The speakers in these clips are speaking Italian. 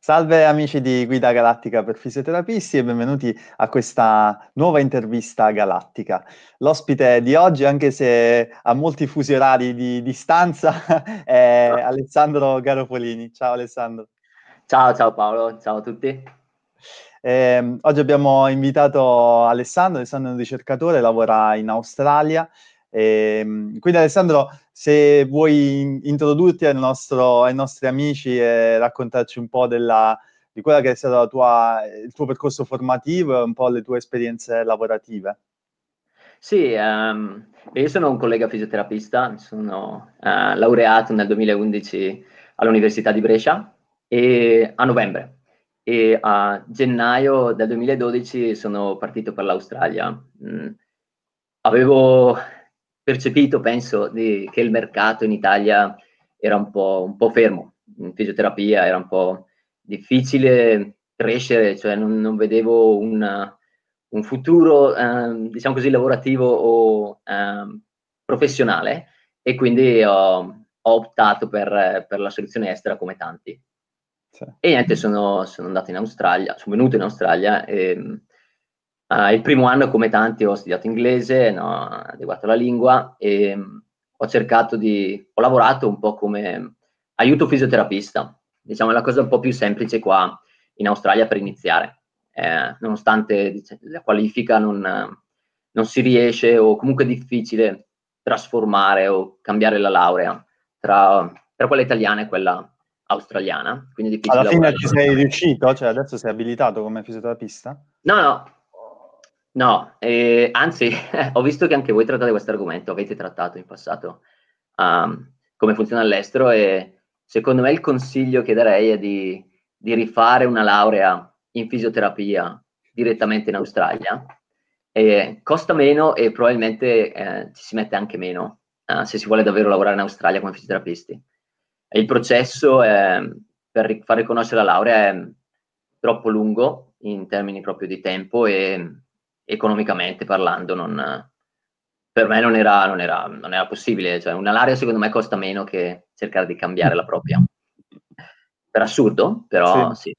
Salve amici di Guida Galattica per fisioterapisti e benvenuti a questa nuova intervista galattica. L'ospite di oggi, anche se a molti fusi orari di distanza, è Alessandro Garopolini. Ciao Alessandro. Ciao, ciao Paolo, ciao a tutti. Eh, oggi abbiamo invitato Alessandro, Alessandro è un ricercatore, lavora in Australia. Eh, quindi Alessandro, se vuoi introdurti nostro, ai nostri amici e raccontarci un po' della, di quella che è stato tua, il tuo percorso formativo e un po' le tue esperienze lavorative. Sì, um, io sono un collega fisioterapista, sono uh, laureato nel 2011 all'Università di Brescia e a novembre e a gennaio del 2012 sono partito per l'Australia. Mm, avevo percepito, penso, di, che il mercato in Italia era un po', un po', fermo, in fisioterapia era un po' difficile crescere, cioè non, non vedevo una, un futuro, eh, diciamo così, lavorativo o eh, professionale e quindi ho, ho optato per, per, la soluzione estera come tanti. Sì. E niente, sono, sono, andato in Australia, sono venuto in Australia e Uh, il primo anno, come tanti, ho studiato inglese, no, adeguato la lingua e um, ho cercato di, ho lavorato un po' come aiuto fisioterapista, diciamo è la cosa un po' più semplice qua in Australia per iniziare, eh, nonostante diciamo, la qualifica non, non, si riesce o comunque è difficile trasformare o cambiare la laurea tra, tra quella italiana e quella australiana. Quindi Alla fine ci sei riuscito? Cioè adesso sei abilitato come fisioterapista? No, no, No, eh, anzi, ho visto che anche voi trattate questo argomento, avete trattato in passato um, come funziona all'estero e secondo me il consiglio che darei è di, di rifare una laurea in fisioterapia direttamente in Australia. Eh, costa meno e probabilmente eh, ci si mette anche meno uh, se si vuole davvero lavorare in Australia come fisioterapisti. il processo per far riconoscere la laurea è troppo lungo in termini proprio di tempo e economicamente parlando non, per me non era, non, era, non era, possibile. Cioè, una laurea secondo me costa meno che cercare di cambiare la propria. Per assurdo, però sì. sì.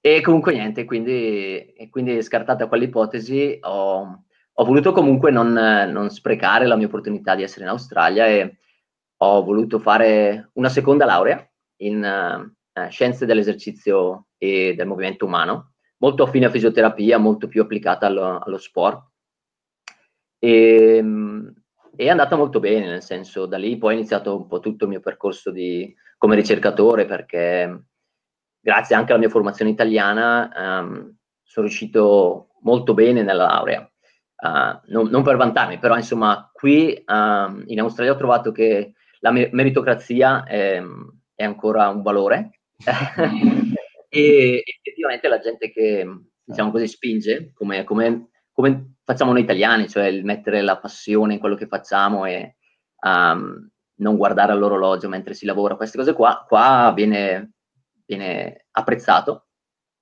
E comunque niente, quindi, quindi scartata quell'ipotesi ho, ho voluto comunque non, non, sprecare la mia opportunità di essere in Australia e ho voluto fare una seconda laurea in uh, scienze dell'esercizio e del movimento umano molto affine a fisioterapia, molto più applicata allo, allo sport. E, ehm, è andata molto bene, nel senso, da lì poi è iniziato un po' tutto il mio percorso di, come ricercatore, perché grazie anche alla mia formazione italiana um, sono riuscito molto bene nella laurea. Uh, non, non, per vantarmi, però insomma, qui um, in Australia ho trovato che la meritocrazia è, è ancora un valore e effettivamente la gente che, diciamo così, spinge, come, come, come facciamo noi italiani, cioè il mettere la passione in quello che facciamo e um, non guardare all'orologio mentre si lavora, queste cose qua, qua viene, viene apprezzato.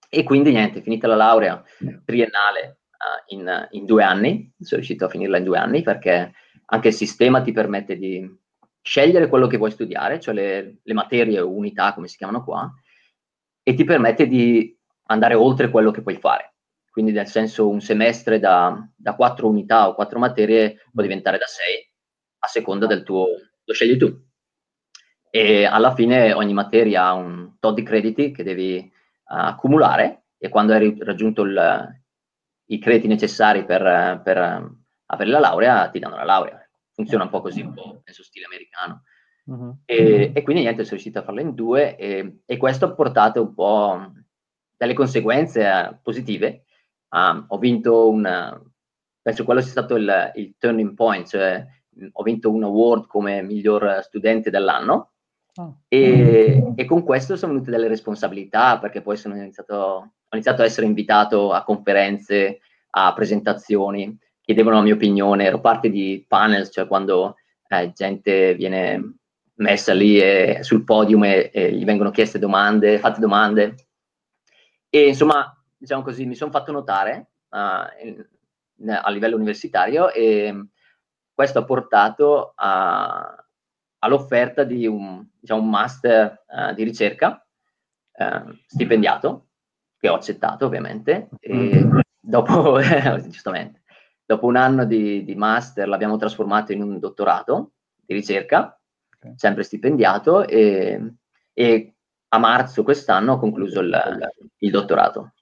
E quindi niente, finita la laurea triennale uh, in, in, due anni, sono riuscito a finirla in due anni perché anche il sistema ti permette di scegliere quello che vuoi studiare, cioè le, le materie o unità, come si chiamano qua, e ti permette di andare oltre quello che puoi fare. Quindi nel senso un semestre da, da quattro unità o quattro materie può diventare da sei, a seconda del tuo, lo scegli tu. E alla fine ogni materia ha un tot di crediti che devi uh, accumulare e quando hai raggiunto il, i crediti necessari per, per avere la laurea ti danno la laurea. Funziona un po' così, un po' penso stile americano. Uh-huh. E, e, quindi niente, sono riuscito a farla in due e, e questo ha portato un po' delle conseguenze uh, positive. Um, ho vinto un, penso quello sia stato il, il turning point, cioè ho vinto un award come miglior studente dell'anno oh. e, e, con questo sono venute delle responsabilità perché poi sono iniziato, ho iniziato a essere invitato a conferenze, a presentazioni, chiedevano la mia opinione, ero parte di panel, cioè quando eh, gente viene messa lì e, sul podium e, e, gli vengono chieste domande, fatte domande. E insomma, diciamo così, mi sono fatto notare uh, a livello universitario e questo ha portato a, all'offerta di un, diciamo, un master uh, di ricerca eh, stipendiato, che ho accettato ovviamente, mm-hmm. dopo, giustamente, dopo un anno di, di, master l'abbiamo trasformato in un dottorato di ricerca, okay. sempre stipendiato, e, e, a marzo quest'anno ho concluso il, il dottorato,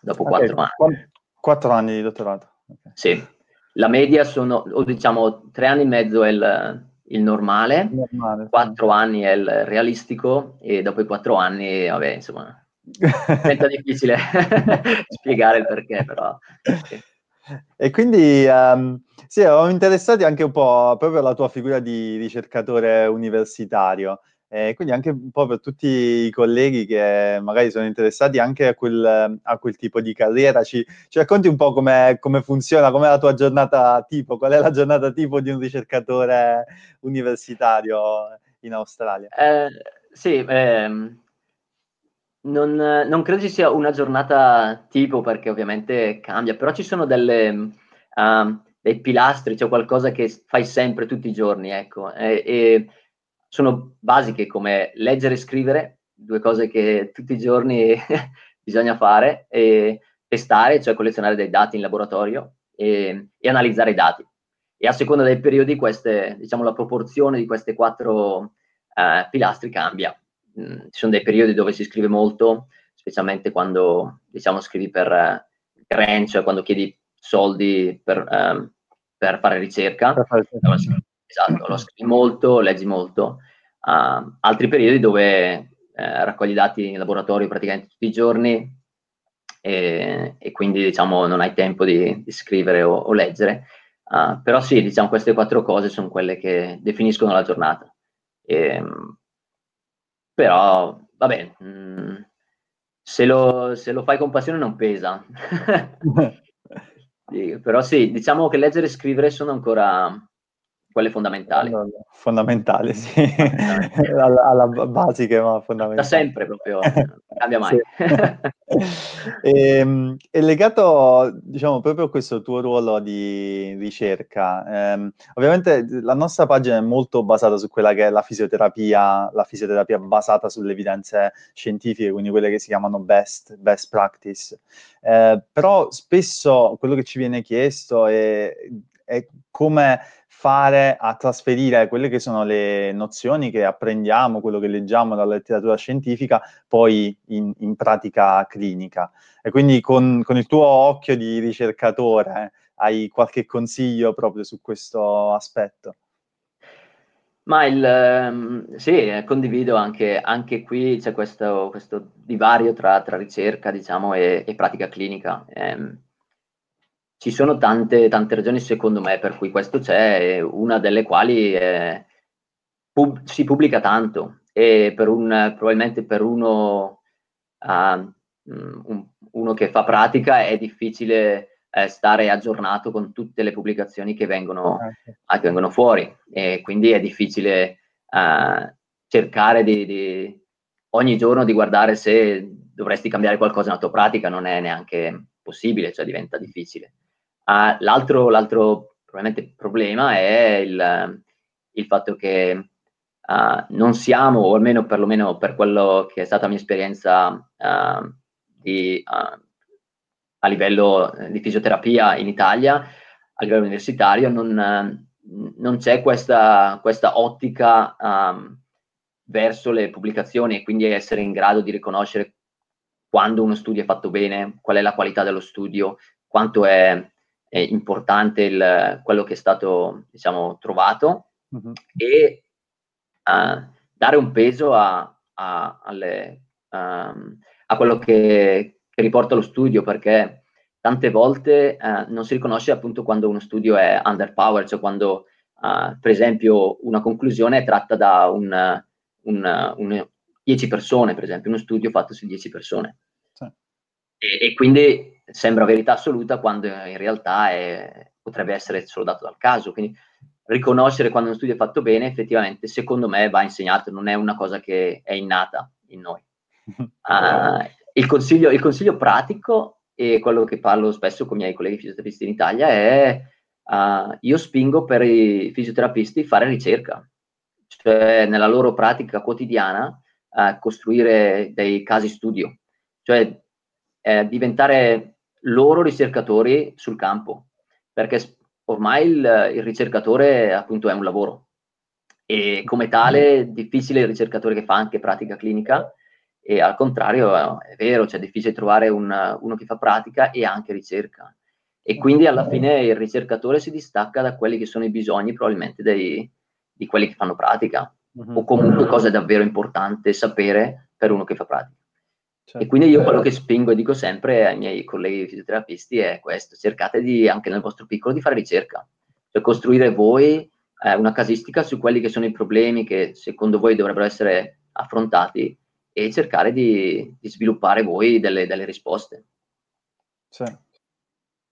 dopo okay. quattro anni. Quattro anni di dottorato. Okay. Sì, la media sono, o diciamo, tre anni e mezzo è il, il normale, normale quattro sì. anni è il realistico e dopo i quattro anni, vabbè, insomma, diventa difficile spiegare il perché, però. E quindi um, sì, eravamo interessati anche un po' proprio alla tua figura di ricercatore universitario. Eh, quindi anche un po' per tutti i colleghi che magari sono interessati anche a quel, a quel tipo di carriera, ci, ci racconti un po' come funziona, com'è la tua giornata tipo, qual è la giornata tipo di un ricercatore universitario in Australia? Eh, sì, ehm, non, non, credo ci sia una giornata tipo perché ovviamente cambia, però ci sono delle, uh, dei pilastri, cioè qualcosa che fai sempre tutti i giorni, ecco. E, e sono basiche come leggere e scrivere, due cose che tutti i giorni bisogna fare, e testare, cioè collezionare dei dati in laboratorio e, e, analizzare i dati. E a seconda dei periodi, queste, diciamo, la proporzione di questi quattro eh, pilastri cambia. Mm, ci sono dei periodi dove si scrive molto, specialmente quando diciamo, scrivi per eh, cioè quando chiedi soldi per, eh, per fare ricerca. Per fare ricerca esatto, lo scrivi molto, leggi molto. Uh, altri periodi dove eh, raccogli dati in laboratorio praticamente tutti i giorni e, e quindi diciamo non hai tempo di, di scrivere o, o leggere. Uh, però sì, diciamo queste quattro cose sono quelle che definiscono la giornata. E, ehm, però, vabbè, mh, mm, se, lo, se lo fai con passione non pesa. però sì, diciamo che leggere e scrivere sono ancora quelle fondamentali. Fondamentali, sì, alla, alla basiche, ma fondamentali. Da sempre proprio, cambia mai. e, ehm, è legato, diciamo, proprio a questo tuo ruolo di ricerca. Eh, ovviamente la nostra pagina è molto basata su quella che è la fisioterapia, la fisioterapia basata sulle evidenze scientifiche, quindi quelle che si chiamano best, best practice. Eh, però spesso quello che ci viene chiesto è, è come fare a trasferire quelle che sono le nozioni che apprendiamo, quello che leggiamo dalla letteratura scientifica, poi in, in pratica clinica. E quindi con, con, il tuo occhio di ricercatore hai qualche consiglio proprio su questo aspetto? Ma il, ehm, sì, condivido anche, anche qui c'è questo, questo divario tra, tra, ricerca diciamo, e, e pratica clinica. Eh, ci sono tante, tante ragioni, secondo me, per cui questo c'è, una delle quali è, pub, si pubblica tanto e per un, probabilmente per uno, uh, un, uno che fa pratica è difficile eh, stare aggiornato con tutte le pubblicazioni che vengono, okay. che vengono fuori e quindi è difficile uh, cercare di, di, ogni giorno di guardare se dovresti cambiare qualcosa nella tua pratica, non è neanche possibile, cioè diventa difficile. Uh, l'altro, l'altro, probabilmente problema è il, il fatto che uh, non siamo, o almeno perlomeno per quello che è stata la mia esperienza uh, di, a livello di fisioterapia in Italia, a livello universitario, non, non c'è questa, questa ottica um, verso le pubblicazioni e quindi essere in grado di riconoscere quando uno studio è fatto bene, qual è la qualità dello studio, quanto è è importante il, quello che è stato diciamo, trovato uh-huh. e uh, dare un peso a, a, alle, um, a quello che, che, riporta lo studio perché tante volte uh, non si riconosce appunto quando uno studio è underpowered, cioè quando uh, per esempio una conclusione è tratta da un, un, un 10 persone, per esempio uno studio fatto su 10 persone. Sì. E, e quindi sembra verità assoluta quando in realtà è, potrebbe essere solo dato dal caso. Quindi riconoscere quando uno studio è fatto bene, effettivamente, secondo me va insegnato, non è una cosa che è innata in noi. Uh, il, consiglio, il, consiglio, pratico, e quello che parlo spesso con i miei colleghi fisioterapisti in Italia, è uh, io spingo per i fisioterapisti fare ricerca. Cioè, nella loro pratica quotidiana, uh, costruire dei casi studio, cioè eh, diventare loro ricercatori sul campo, perché ormai il, il, ricercatore appunto è un lavoro. E come tale è difficile il ricercatore che fa anche pratica clinica e al contrario è vero, cioè è difficile trovare un, uno che fa pratica e anche ricerca. E quindi alla fine il ricercatore si distacca da quelli che sono i bisogni probabilmente dei, di quelli che fanno pratica. Mm-hmm. o comunque cosa è davvero importante sapere per uno che fa pratica. Certo. E quindi io quello che spingo e dico sempre ai miei colleghi fisioterapisti è questo, cercate di, anche nel vostro piccolo di fare ricerca, cioè costruire voi eh, una casistica su quelli che sono i problemi che secondo voi dovrebbero essere affrontati e cercare di, di sviluppare voi delle, delle risposte. Sì.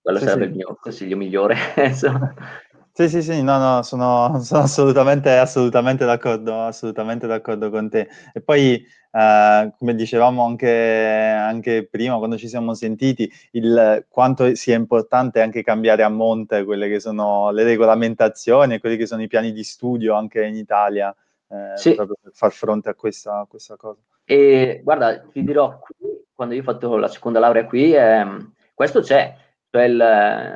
Quello sì, sarebbe sì. il mio consiglio migliore. Sì, sì, sì, no, no, sono, sono assolutamente, assolutamente, d'accordo, assolutamente d'accordo con te. E poi, eh, come dicevamo anche, anche, prima, quando ci siamo sentiti, il, quanto sia importante anche cambiare a monte quelle che sono le regolamentazioni e quelli che sono i piani di studio anche in Italia, eh, sì. proprio per far fronte a questa, a questa, cosa. E guarda, ti dirò, quando io ho fatto la seconda laurea qui, eh, questo c'è, cioè il,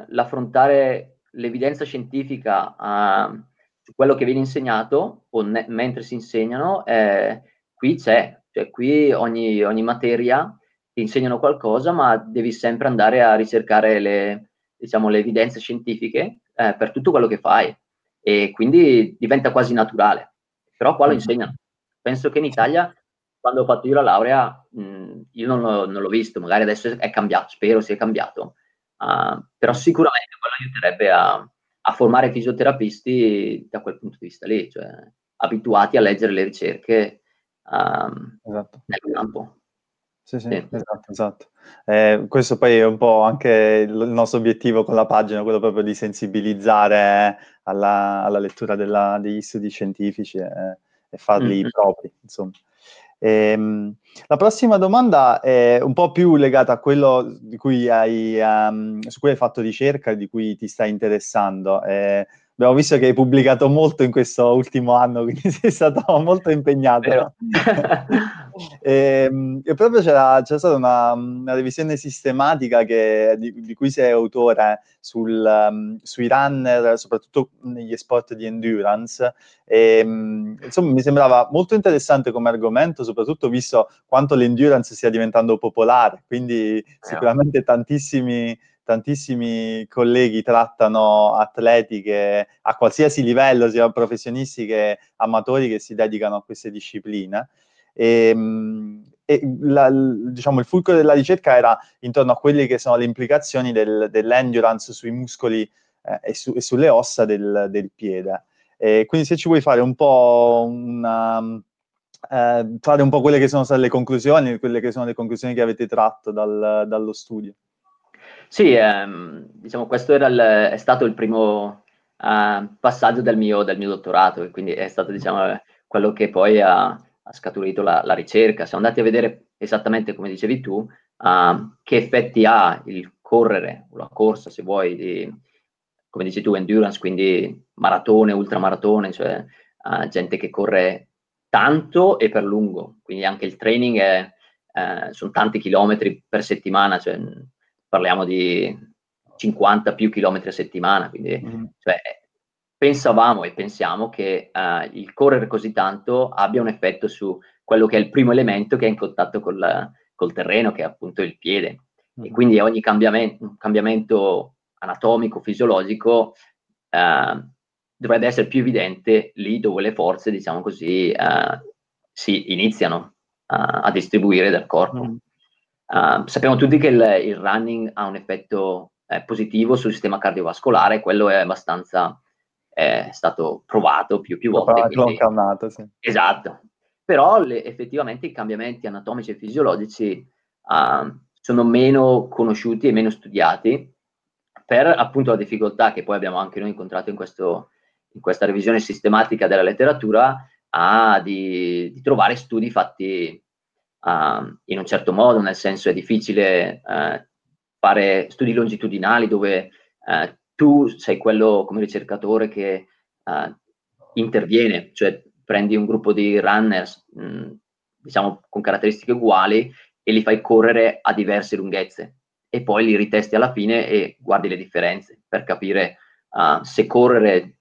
l'affrontare l'evidenza scientifica uh, su quello che viene insegnato o ne- mentre si insegnano, eh, qui c'è, cioè qui ogni, ogni, materia ti insegnano qualcosa, ma devi sempre andare a ricercare le, diciamo, le evidenze scientifiche eh, per tutto quello che fai. E quindi diventa quasi naturale, però qua lo mm. insegnano. Penso che in Italia, quando ho fatto io la laurea, mh, io non, l'ho, non l'ho visto, magari adesso è cambiato, spero sia cambiato, Uh, però sicuramente quello aiuterebbe a, a, formare fisioterapisti da quel punto di vista lì, cioè abituati a leggere le ricerche um, esatto. nel campo. Sì, sì, sì. esatto, esatto. Eh, questo poi è un po' anche il nostro obiettivo con la pagina, quello proprio di sensibilizzare alla, alla lettura della, degli studi scientifici e, e farli mm-hmm. propri, insomma. Ehm, la prossima domanda è un po' più legata a quello cui hai, um, su cui hai fatto ricerca e di cui ti stai interessando. Eh, abbiamo visto che hai pubblicato molto in questo ultimo anno, quindi sei stato molto impegnato. e, ehm, e, proprio c'era, c'era stata una, una, revisione sistematica che, di, di, cui sei autore sul, um, sui runner, soprattutto negli sport di endurance. E, um, insomma, mi sembrava molto interessante come argomento, soprattutto visto quanto l'endurance stia diventando popolare, quindi sicuramente tantissimi tantissimi colleghi trattano atleti che a qualsiasi livello, sia professionisti che amatori, che si dedicano a queste discipline. E, ehm, e la, diciamo, il fulcro della ricerca era intorno a quelle che sono le implicazioni del, dell'endurance sui muscoli eh, e, su, e, sulle ossa del, del piede. E quindi se ci vuoi fare un po' una, eh, fare un po' quelle che sono state le conclusioni, quelle che sono le conclusioni che avete tratto dal, dallo studio. Sì, ehm, diciamo questo il, è stato il primo uh, passaggio del mio, del mio, dottorato e quindi è stato diciamo, quello che poi ha, ha scaturito la, la, ricerca. Siamo andati a vedere esattamente come dicevi tu uh, che effetti ha il correre o la corsa, se vuoi, di, come dici tu, endurance, quindi maratone, ultramaratone, cioè uh, gente che corre tanto e per lungo, quindi anche il training è, eh, sono tanti chilometri per settimana, cioè parliamo di 50 più chilometri a settimana, quindi mm. cioè, pensavamo e pensiamo che uh, il correre così tanto abbia un effetto su quello che è il primo elemento che è in contatto col, col terreno, che è appunto il piede. Mm. E quindi ogni cambiamento, cambiamento anatomico, fisiologico, uh, dovrebbe essere più evidente lì dove le forze, diciamo così, uh, si iniziano a distribuire dal corpo. Mm. Uh, sappiamo tutti che il, il, running ha un effetto eh, positivo sul sistema cardiovascolare, quello è abbastanza è stato provato più, più volte. Quindi... Calmato, sì. Esatto. Però le, effettivamente i cambiamenti anatomici e fisiologici uh, sono meno conosciuti e meno studiati per appunto la difficoltà che poi abbiamo anche noi incontrato in, questo, in questa revisione sistematica della letteratura a, di, di trovare studi fatti uh, in un certo modo, nel senso è difficile uh, fare studi longitudinali dove uh, tu sei quello come ricercatore che eh, interviene, cioè prendi un gruppo di runners, mh, mm, diciamo, con caratteristiche uguali e li fai correre a diverse lunghezze e poi li ritesti alla fine e guardi le differenze per capire se correre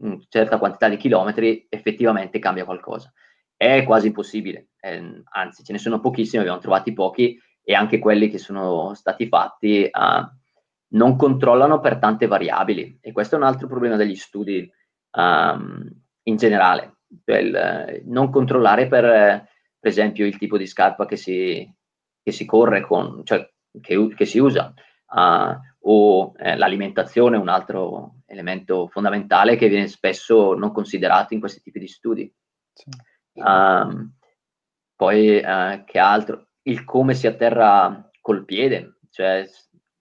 una certa quantità di chilometri effettivamente cambia qualcosa. È quasi impossibile, eh, anzi ce ne sono pochissimi, abbiamo trovati pochi e anche quelli che sono stati fatti uh, non controllano per tante variabili e questo è un altro problema degli studi um, in generale, il, non controllare per, per esempio il tipo di scarpa che si, che si corre con, cioè che, che si usa, uh, o eh, l'alimentazione un altro elemento fondamentale che viene spesso non considerato in questi tipi di studi. Sì. Um, poi uh, che altro? Il come si atterra col piede, cioè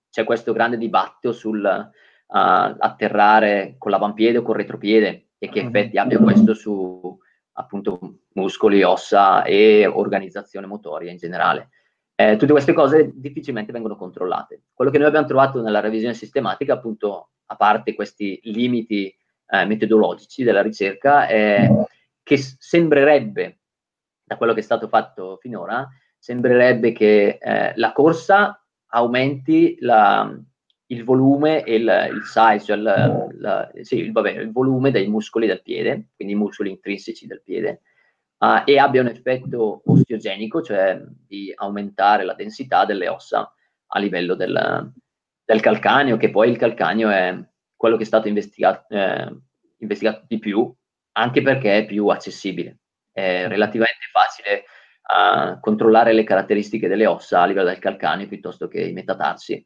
c'è questo grande dibattito sul uh, atterrare con l'avampiede o col retropiede e che effetti abbia questo su appunto muscoli, ossa e organizzazione motoria in generale. Eh, tutte queste cose difficilmente vengono controllate. Quello che noi abbiamo trovato nella revisione sistematica, appunto, a parte questi limiti eh, metodologici della ricerca, è che sembrerebbe, da quello che è stato fatto finora, sembrerebbe che eh, la corsa aumenti la, il volume e il, il size, cioè la, la, sì, il, vabbè, il volume dei muscoli del piede, quindi i muscoli intrinseci del piede, uh, e abbia un effetto osteogenico, cioè di aumentare la densità delle ossa a livello del, del calcaneo, che poi il calcaneo è quello che è stato investigato, eh, investigato di più, anche perché è più accessibile. È relativamente facile uh, controllare le caratteristiche delle ossa a livello del calcaneo piuttosto che i metatarsi.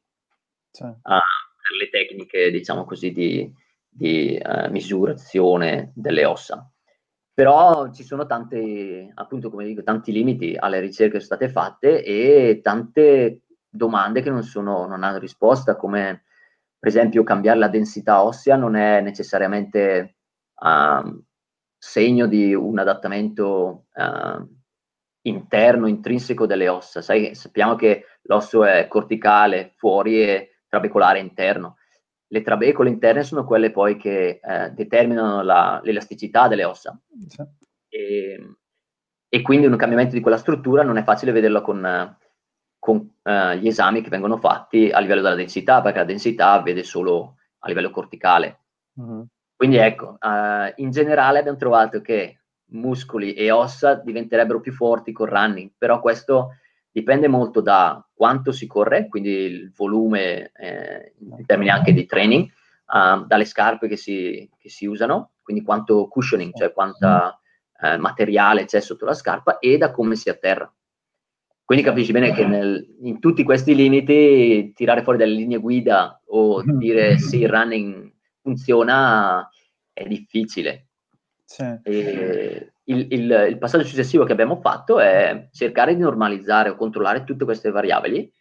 Sì. Uh, per le tecniche, diciamo così, di, di uh, misurazione delle ossa. Però ci sono tante, appunto, come dico, tanti limiti alle ricerche che sono state fatte e tante domande che non, sono, non hanno risposta, come per esempio cambiare la densità ossea non è necessariamente uh, segno di un adattamento uh, interno, intrinseco delle ossa. Sai, sappiamo che l'osso è corticale fuori e trabecolare interno le trabecole interne sono quelle poi che eh, determinano la, l'elasticità delle ossa. Sì. E, e, quindi un cambiamento di quella struttura non è facile vederlo con, con uh, gli esami che vengono fatti a livello della densità, perché la densità vede solo a livello corticale. Uh-huh. Quindi ecco, uh, in generale abbiamo trovato che muscoli e ossa diventerebbero più forti col running, però questo dipende molto da quanto si corre, quindi il volume eh, in termini anche di training, uh, dalle scarpe che si, che si, usano, quindi quanto cushioning, cioè quanto eh, materiale c'è sotto la scarpa e da come si atterra. Quindi capisci bene che nel, in tutti questi limiti tirare fuori delle linee guida o dire sì, il running funziona è difficile. Sì. E, il, il, il, passaggio successivo che abbiamo fatto è cercare di normalizzare o controllare tutte queste variabili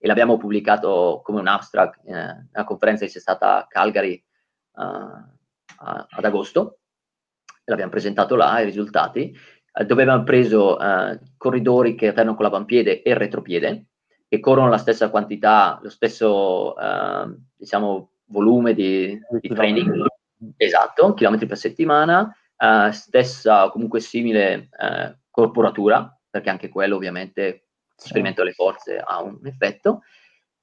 e l'abbiamo pubblicato come un abstract eh, nella conferenza che c'è stata a Calgary a, ad agosto l'abbiamo presentato là, i risultati, eh, dove abbiamo preso eh, corridori che alternano con l'avampiede e il retropiede, che corrono la stessa quantità, lo stesso eh, diciamo, volume di, di training, esatto, chilometri per settimana, uh, stessa o comunque simile uh, corporatura, perché anche quello ovviamente l'esperimento delle forze ha un effetto,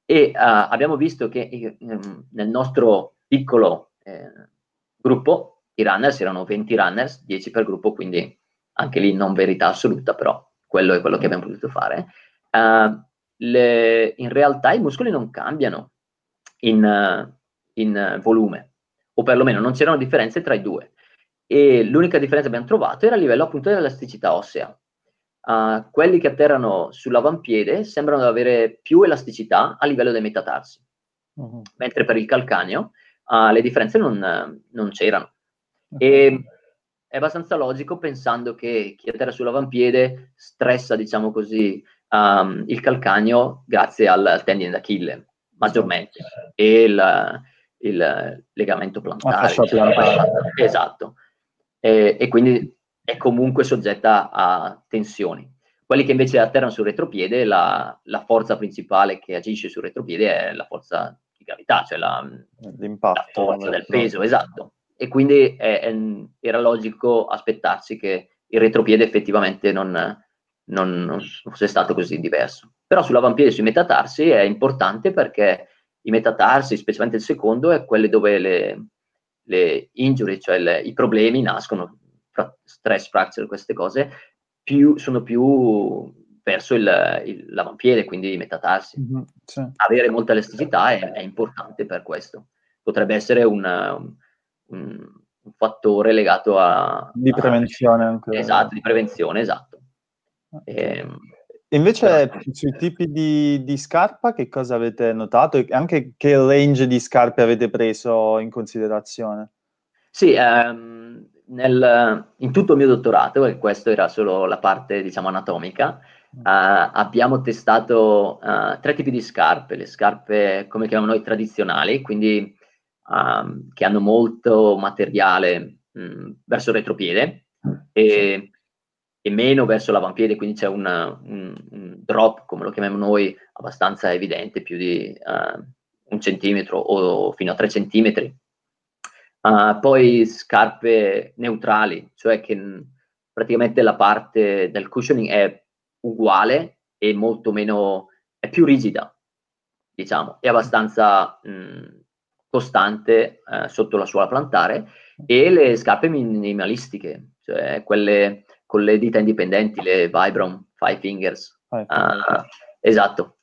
e uh, abbiamo visto che um, nel nostro piccolo eh, gruppo i runners erano 20 runners, 10 per gruppo, quindi anche lì non verità assoluta, però quello è quello che abbiamo potuto fare. Uh, le, in realtà i muscoli non cambiano in, uh, in volume, o perlomeno non c'erano differenze tra i due e l'unica differenza che abbiamo trovato era a livello appunto dell'elasticità ossea. Uh, quelli che atterrano sull'avampiede sembrano avere più elasticità a livello dei metatarsi, uh-huh. mentre per il calcaneo uh, le differenze non, non c'erano. Uh-huh. E è abbastanza logico pensando che chi atterra sull'avampiede stressa, diciamo così, um, il calcaneo grazie al tendine d'Achille, maggiormente, e il, il legamento plantare. Diciamo, esatto eh, e quindi è comunque soggetta a tensioni. Quelli che invece atterrano sul retropiede, la, la forza principale che agisce sul retropiede è la forza di gravità, cioè la, la forza del peso, esatto. E quindi è, è, era logico aspettarsi che il retropiede effettivamente non, non, non fosse stato così diverso. Però sull'avampiede e sui metatarsi è importante perché i metatarsi, specialmente il secondo, è quelli dove le, le injury, cioè le, i problemi nascono, fra stress fracture, queste cose, più, sono più verso il, il, l'avampiede, quindi i metatarsi. Mm-hmm, sì. Avere molta elasticità è, è, importante per questo. Potrebbe essere un, un, un fattore legato a... Di prevenzione a, anche. Esatto, di prevenzione, esatto. E, ehm, Invece sui tipi di, di, scarpa che cosa avete notato? E anche che range di scarpe avete preso in considerazione? Sì, ehm, nel, in tutto il mio dottorato, e questa era solo la parte diciamo anatomica, uh, abbiamo testato uh, tre tipi di scarpe, le scarpe come chiamiamo noi tradizionali, quindi uh, che hanno molto materiale mh, verso il retropiede e, e, meno verso l'avampiede, quindi c'è una, un, un, drop, come lo chiamiamo noi, abbastanza evidente, più di un centimetro o fino a tre centimetri. poi scarpe neutrali, cioè che praticamente la parte del cushioning è uguale e molto meno, è più rigida, diciamo, è abbastanza mh, costante eh, sotto la suola plantare e le scarpe minimalistiche, cioè quelle con le dita indipendenti, le Vibram Five Fingers, Five uh, esatto,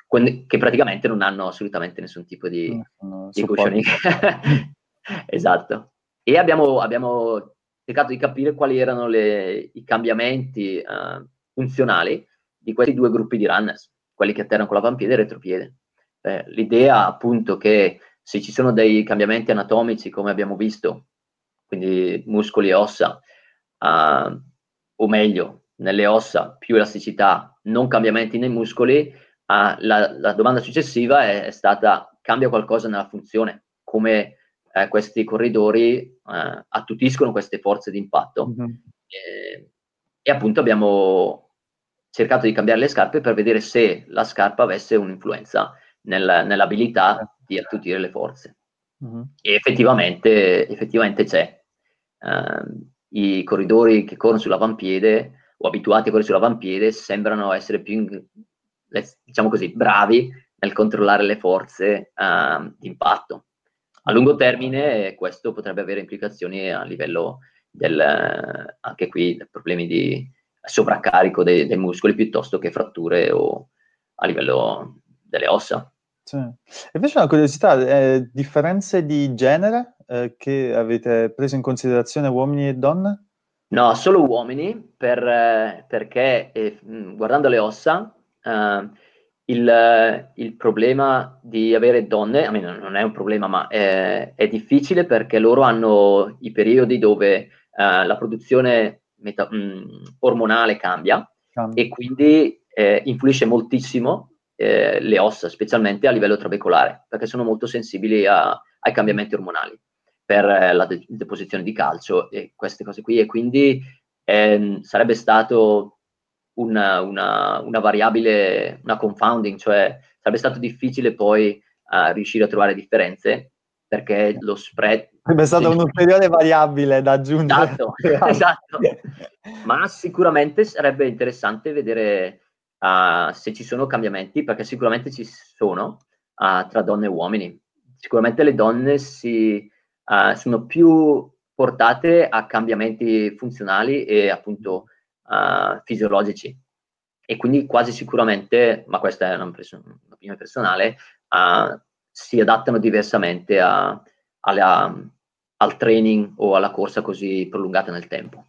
che praticamente non hanno assolutamente nessun tipo di, no, di cushioning. esatto. E abbiamo, abbiamo, cercato di capire quali erano le, i cambiamenti uh, funzionali di questi due gruppi di runners, quelli che atterrano con l'avampiede e il retropiede. Eh, l'idea appunto che se ci sono dei cambiamenti anatomici, come abbiamo visto, quindi muscoli e ossa, uh, o meglio, nelle ossa più elasticità, non cambiamenti nei muscoli, uh, la, la, domanda successiva è, è, stata cambia qualcosa nella funzione, come eh, questi corridori eh, attutiscono queste forze di impatto. Mm-hmm. E, e appunto abbiamo cercato di cambiare le scarpe per vedere se la scarpa avesse un'influenza nel, nell'abilità di attutire le forze. Uh-huh. E effettivamente, effettivamente c'è. Uh, I corridori che corrono sull'avampiede o abituati a correre sull'avampiede sembrano essere più, diciamo così, bravi nel controllare le forze uh, di impatto. A lungo termine questo potrebbe avere implicazioni a livello del, anche qui, problemi di, sovraccarico dei, dei, muscoli piuttosto che fratture o a livello delle ossa. Sì. Invece una curiosità, eh, differenze di genere eh, che avete preso in considerazione uomini e donne? No, solo uomini, per, eh, perché eh, guardando le ossa, eh, il, il, problema di avere donne, a me non è un problema, ma è, è difficile perché loro hanno i periodi dove eh, la produzione meta- mh, mm, ormonale cambia, cambia, e quindi eh, influisce moltissimo eh, le ossa, specialmente a livello trabecolare, perché sono molto sensibili a, ai cambiamenti ormonali per eh, la de- deposizione di calcio e queste cose qui. E quindi ehm, sarebbe stato una, una, una, variabile, una confounding, cioè sarebbe stato difficile poi uh, riuscire a trovare differenze perché lo spread... Sarebbe stata un'ulteriore variabile da aggiungere. Esatto, esatto. Ma sicuramente sarebbe interessante vedere uh, se ci sono cambiamenti, perché sicuramente ci sono uh, tra donne e uomini. Sicuramente le donne si, uh, sono più portate a cambiamenti funzionali e appunto fisiologici. E quindi quasi sicuramente, ma questa è un'opinione personale, si adattano diversamente a, alla, al training o alla corsa così prolungata nel tempo.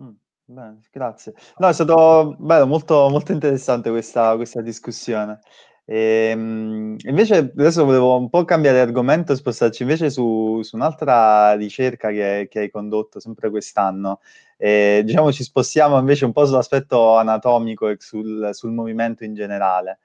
Mm, bene, grazie. No, è stato bello, molto, molto interessante questa, questa discussione. E, um, invece adesso volevo un po' cambiare argomento e spostarci invece su, su un'altra ricerca che, che, hai condotto sempre quest'anno. E, diciamo ci spostiamo invece un po' sull'aspetto anatomico e sul, sul movimento in generale.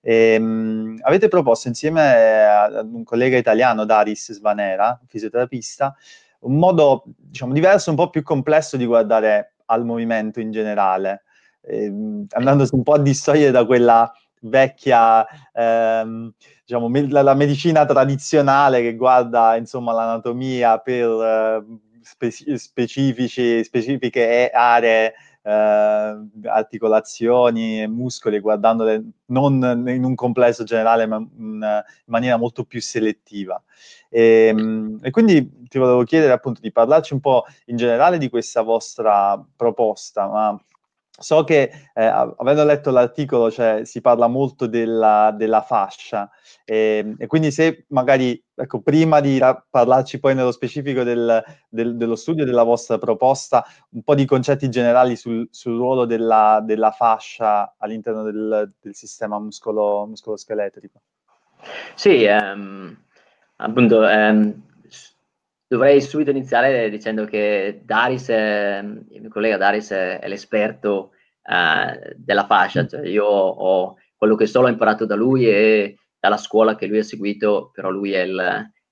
E, ehm, mh, avete proposto insieme ad un collega italiano, Daris Svanera, fisioterapista, un modo diciamo, diverso, un po' più complesso di guardare al movimento in generale, ehm, andandosi un po' a distogliere da quella vecchia, ehm, diciamo, me- la, medicina tradizionale che guarda insomma l'anatomia per eh, spe- specifiche aree eh, articolazioni e muscoli, guardandole non in un complesso generale, ma in maniera molto più selettiva. E, ehm, e, quindi ti volevo chiedere appunto di parlarci un po' in generale di questa vostra proposta, ma so che eh, avendo letto l'articolo cioè, si parla molto della, della fascia e, e, quindi se magari, ecco, prima di ra- parlarci poi nello specifico del, del, dello studio della vostra proposta, un po' di concetti generali sul, sul ruolo della, della, fascia all'interno del, del sistema muscolo, muscoloscheletrico. Sì, ehm, appunto, ehm, Dovrei subito iniziare dicendo che Daris, è, il mio collega Daris è, è l'esperto eh, della fascia, cioè io ho quello che so l'ho imparato da lui e dalla scuola che lui ha seguito, però lui è, il,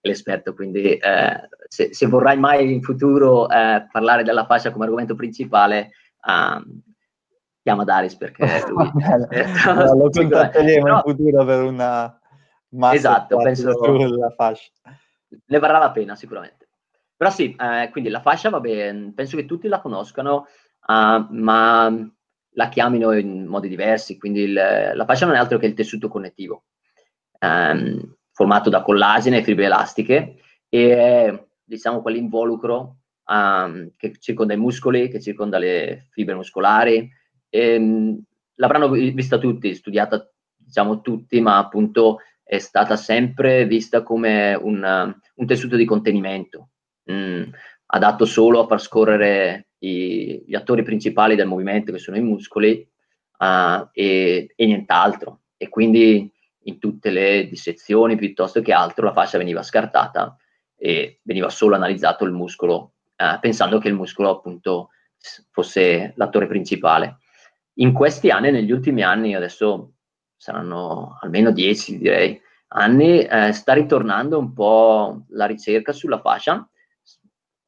è l'esperto, quindi eh, se, se, vorrai mai in futuro eh, parlare della fascia come argomento principale, um, chiama Daris perché lui... allora, lo contatteremo in futuro per una... Esatto, penso... Sulla fascia. Ne varrà la pena sicuramente. Però sì, eh, quindi la fascia, vabbè, penso che tutti la conoscano, uh, ma la chiamino in modi diversi, quindi il, la fascia non è altro che il tessuto connettivo, um, formato da collagene e fibre elastiche, e diciamo, quell'involucro um, che circonda i muscoli, che circonda le fibre muscolari. E, um, l'avranno vista tutti, studiata, diciamo, tutti, ma appunto è stata sempre vista come un, un tessuto di contenimento, mh, mm, adatto solo a far scorrere i, gli attori principali del movimento, che sono i muscoli, uh, e, e, nient'altro. E quindi in tutte le dissezioni piuttosto che altro la fascia veniva scartata e veniva solo analizzato il muscolo, uh, pensando che il muscolo appunto fosse l'attore principale. In questi anni, negli ultimi anni, adesso saranno almeno dieci direi, anni, eh, sta ritornando un po' la ricerca sulla fascia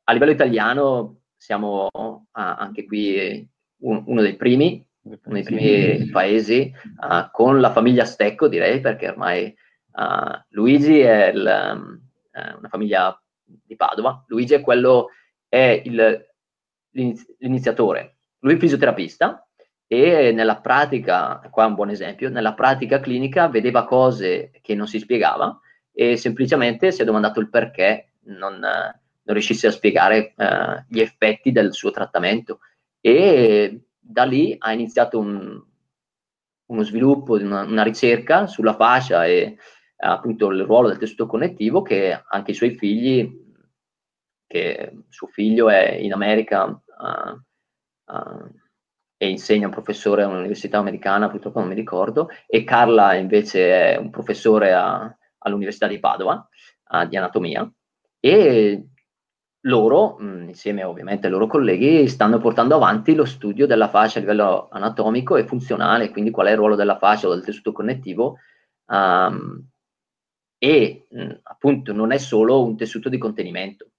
a livello italiano siamo ah, anche qui un, uno dei primi, uno dei primi paesi uh, con la famiglia Stecco, direi, perché ormai uh, Luigi è il, uh, una famiglia di Padova. Luigi è quello, è il, l'iniziatore. Lui è fisioterapista e nella pratica, qua è un buon esempio, nella pratica clinica vedeva cose che non si spiegava e semplicemente si è domandato il perché non, non riuscisse a spiegare eh, gli effetti del suo trattamento. E da lì ha iniziato un, uno sviluppo, una, una, ricerca sulla fascia e appunto il ruolo del tessuto connettivo che anche i suoi figli, che suo figlio è in America uh, uh, e insegna un professore a un'università americana, purtroppo non mi ricordo, e Carla invece è un professore a, all'Università di Padova uh, di anatomia e loro, mh, insieme ovviamente ai loro colleghi, stanno portando avanti lo studio della fascia a livello anatomico e funzionale, quindi qual è il ruolo della fascia o del tessuto connettivo. Um, e mh, appunto non è solo un tessuto di contenimento.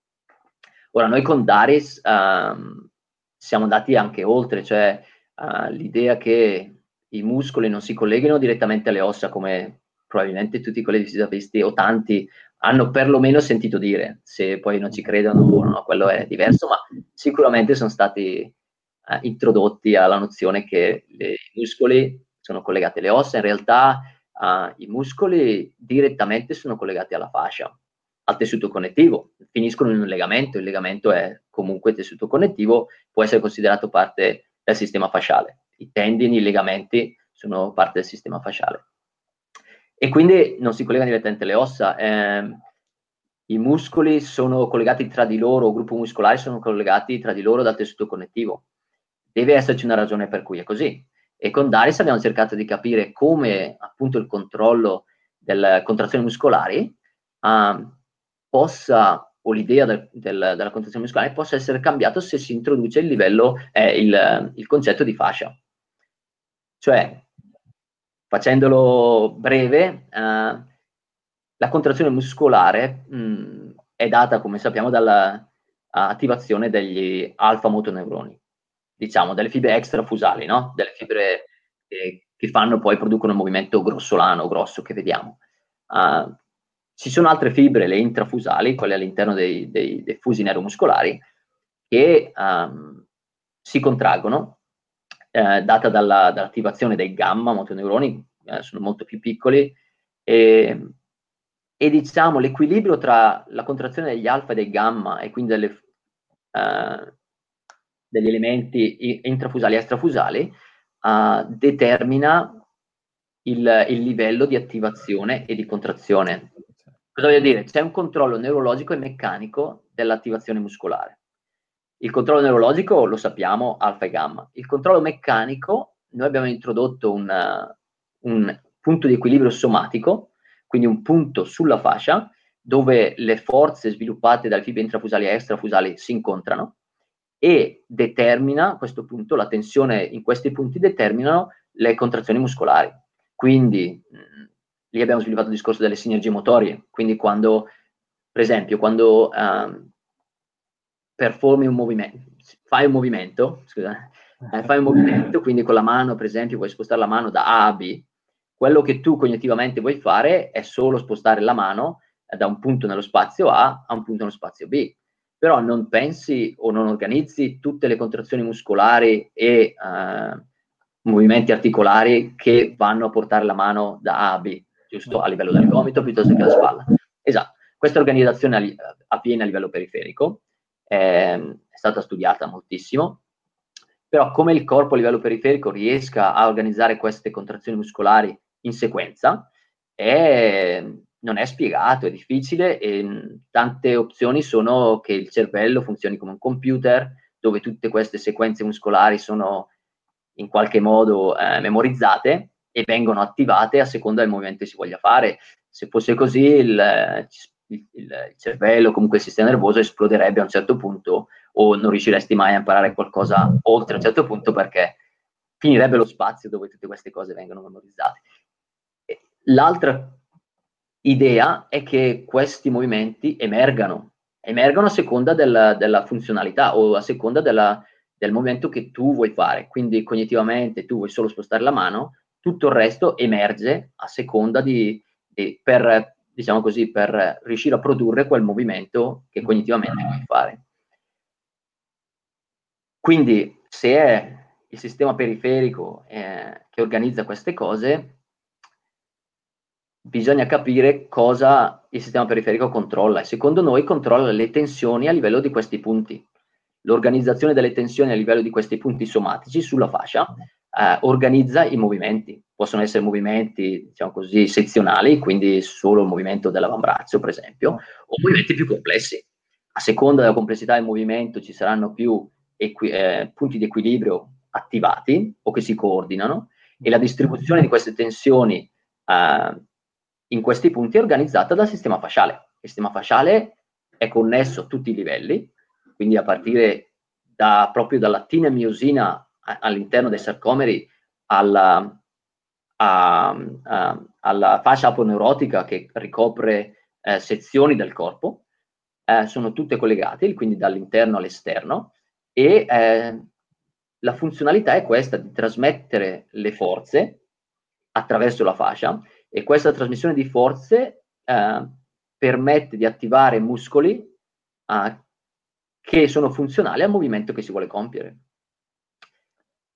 Ora, noi con Daris um, siamo andati anche oltre, cioè uh, l'idea che i muscoli non si colleghino direttamente alle ossa come probabilmente tutti quelli visitavisti o tanti hanno perlomeno sentito dire, se poi non ci credono no, quello è diverso, ma sicuramente sono stati eh, introdotti alla nozione che i muscoli sono collegati alle ossa, in realtà eh, i muscoli direttamente sono collegati alla fascia, al tessuto connettivo, finiscono in un legamento, il legamento è comunque tessuto connettivo, può essere considerato parte del sistema fasciale, i tendini, i legamenti sono parte del sistema fasciale e quindi non si collegano direttamente le ossa. Eh, I muscoli sono collegati tra di loro, il gruppo muscolare sono collegati tra di loro dal tessuto connettivo. Deve esserci una ragione per cui è così. E con Daris abbiamo cercato di capire come appunto il controllo delle contrazioni muscolari uh, possa, o l'idea del, del, della contrazione muscolare possa essere cambiato se si introduce il livello, eh, il, il concetto di fascia. Cioè, Facendolo breve, eh, la contrazione muscolare mh, mm, è data, come sappiamo, dall'attivazione degli alfa-motoneuroni, diciamo, delle fibre extrafusali, no? Delle fibre che, che fanno poi, producono il movimento grossolano, grosso che vediamo. Uh, ci sono altre fibre, le intrafusali, quelle all'interno dei, dei, dei fusi neuromuscolari, che um, si contraggono eh, data dalla, dall'attivazione dei gamma motoneuroni, eh, sono molto più piccoli, e, e, diciamo l'equilibrio tra la contrazione degli alfa e dei gamma e quindi delle, eh, degli elementi intrafusali e extrafusali uh, determina il, il, livello di attivazione e di contrazione. Cosa voglio dire? C'è un controllo neurologico e meccanico dell'attivazione muscolare. Il controllo neurologico lo sappiamo, alfa e gamma. Il controllo meccanico, noi abbiamo introdotto un, un punto di equilibrio somatico, quindi un punto sulla fascia, dove le forze sviluppate dalle fibre intrafusali e extrafusali si incontrano e determina a questo punto la tensione in questi punti determinano le contrazioni muscolari. Quindi mh, lì abbiamo sviluppato il discorso delle sinergie motorie, quindi quando, per esempio, quando um, performi un movimento, fai un movimento, scusa, eh, fai un movimento, quindi con la mano, per esempio, vuoi spostare la mano da A a B, quello che tu cognitivamente vuoi fare è solo spostare la mano eh, da un punto nello spazio A a un punto nello spazio B. Però non pensi o non organizzi tutte le contrazioni muscolari e eh, movimenti articolari che vanno a portare la mano da A a B giusto? A livello del gomito piuttosto che della spalla. Esatto. Questa organizzazione avviene a livello periferico, ehm, è stata studiata moltissimo, però come il corpo a livello periferico riesca a organizzare queste contrazioni muscolari in sequenza è, non è spiegato, è difficile e tante opzioni sono che il cervello funzioni come un computer dove tutte queste sequenze muscolari sono in qualche modo eh, memorizzate e vengono attivate a seconda del movimento che si voglia fare. Se fosse così, il, il, il cervello, comunque il sistema nervoso, esploderebbe a un certo punto o non riusciresti mai a imparare qualcosa oltre a un certo punto perché finirebbe lo spazio dove tutte queste cose vengono memorizzate. L'altra idea è che questi movimenti emergano, emergano a seconda della, della funzionalità o a seconda della, del movimento che tu vuoi fare. Quindi cognitivamente tu vuoi solo spostare la mano, tutto il resto emerge a seconda di, di per, diciamo così, per riuscire a produrre quel movimento che cognitivamente vuoi fare. Quindi se è il sistema periferico eh, che organizza queste cose, bisogna capire cosa il sistema periferico controlla e secondo noi controlla le tensioni a livello di questi punti. L'organizzazione delle tensioni a livello di questi punti somatici sulla fascia eh, organizza i movimenti. Possono essere movimenti, diciamo così, sezionali, quindi solo il movimento dell'avambraccio, per esempio, o movimenti più complessi. A seconda della complessità del movimento ci saranno più equi- eh, punti di equilibrio attivati o che si coordinano e la distribuzione di queste tensioni eh, in questi punti è organizzata dal sistema fasciale. Il sistema fasciale è connesso a tutti i livelli, quindi a partire da, proprio dalla tina miosina all'interno dei sarcomeri alla, a, a, alla fascia aponeurotica che ricopre eh, sezioni del corpo, eh, sono tutte collegate, quindi dall'interno all'esterno, e eh, la funzionalità è questa di trasmettere le forze attraverso la fascia e questa trasmissione di forze eh, permette di attivare muscoli eh, che sono funzionali al movimento che si vuole compiere.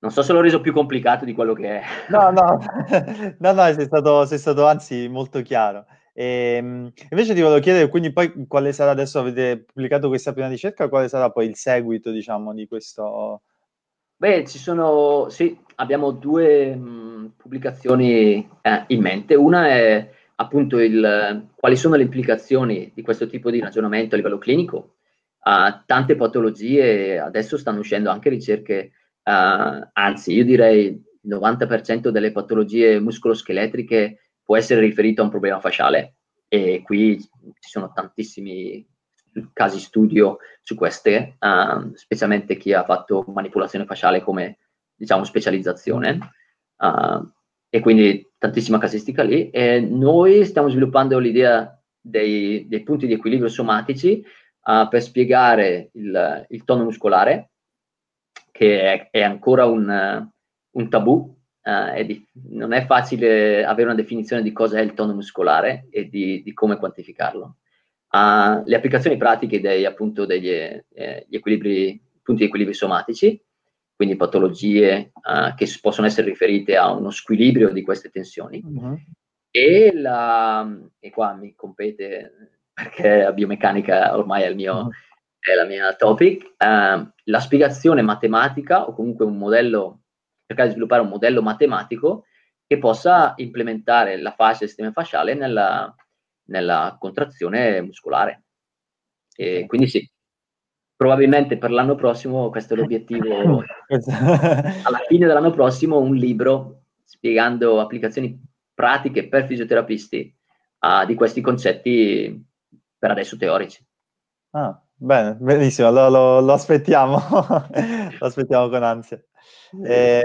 Non so se l'ho reso più complicato di quello che è. No, no, no, no sei, stato, sei stato anzi molto chiaro. E, ehm, invece ti volevo chiedere, quindi poi quale sarà, adesso avete pubblicato questa prima ricerca, quale sarà poi il seguito, diciamo, di questo? Beh, ci sono, sì, abbiamo due mh, pubblicazioni eh, in mente. Una è appunto il, quali sono le implicazioni di questo tipo di ragionamento a livello clinico. Uh, tante patologie, adesso stanno uscendo anche ricerche Uh, anzi, io direi il 90% delle patologie muscoloscheletriche può essere riferito a un problema fasciale e qui ci sono tantissimi casi studio su queste, uh, specialmente chi ha fatto manipolazione fasciale come diciamo specializzazione. Uh, e quindi tantissima casistica lì. E noi stiamo sviluppando l'idea dei, dei punti di equilibrio somatici uh, per spiegare il, il tono muscolare che è, è ancora un, un tabù. Uh, è di, non è facile avere una definizione di cosa è il tono muscolare e di, di come quantificarlo. Uh, le applicazioni pratiche dei, appunto, degli eh, equilibri, punti di equilibrio somatici, quindi patologie uh, che possono essere riferite a uno squilibrio di queste tensioni. Uh-huh. E, la, e qua mi compete, perché la biomeccanica ormai è, il mio, uh-huh. È la mia topic, uh, la spiegazione matematica o comunque un modello, cercare di sviluppare un modello matematico che possa implementare la fascia del sistema fasciale nella, nella contrazione muscolare. E quindi sì, probabilmente per l'anno prossimo, questo è l'obiettivo, alla fine dell'anno prossimo un libro spiegando applicazioni pratiche per fisioterapisti uh, di questi concetti per adesso teorici. Ah, bene, benissimo, lo, lo, lo aspettiamo, lo aspettiamo con ansia. Eh,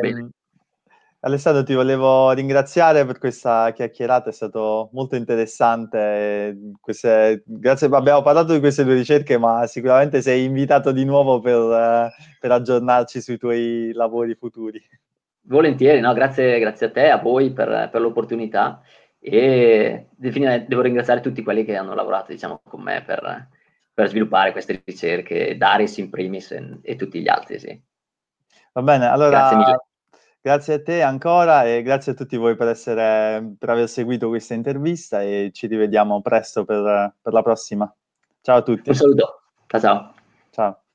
Alessandro, ti volevo ringraziare per questa chiacchierata, è stato molto interessante. Queste, grazie, abbiamo parlato di queste due ricerche, ma sicuramente sei invitato di nuovo per, per aggiornarci sui tuoi lavori futuri. Volentieri, no? grazie, grazie, a te, a voi per, per l'opportunità e devo ringraziare tutti quelli che hanno lavorato diciamo, con me per, per sviluppare queste ricerche, Daris in primis e, e tutti gli altri. Sì. Va bene, allora... Grazie mille Grazie a te ancora e grazie a tutti voi per, essere, per aver seguito questa intervista e ci rivediamo presto per, per la prossima. Ciao a tutti. Un saluto. Ciao ciao. Ciao.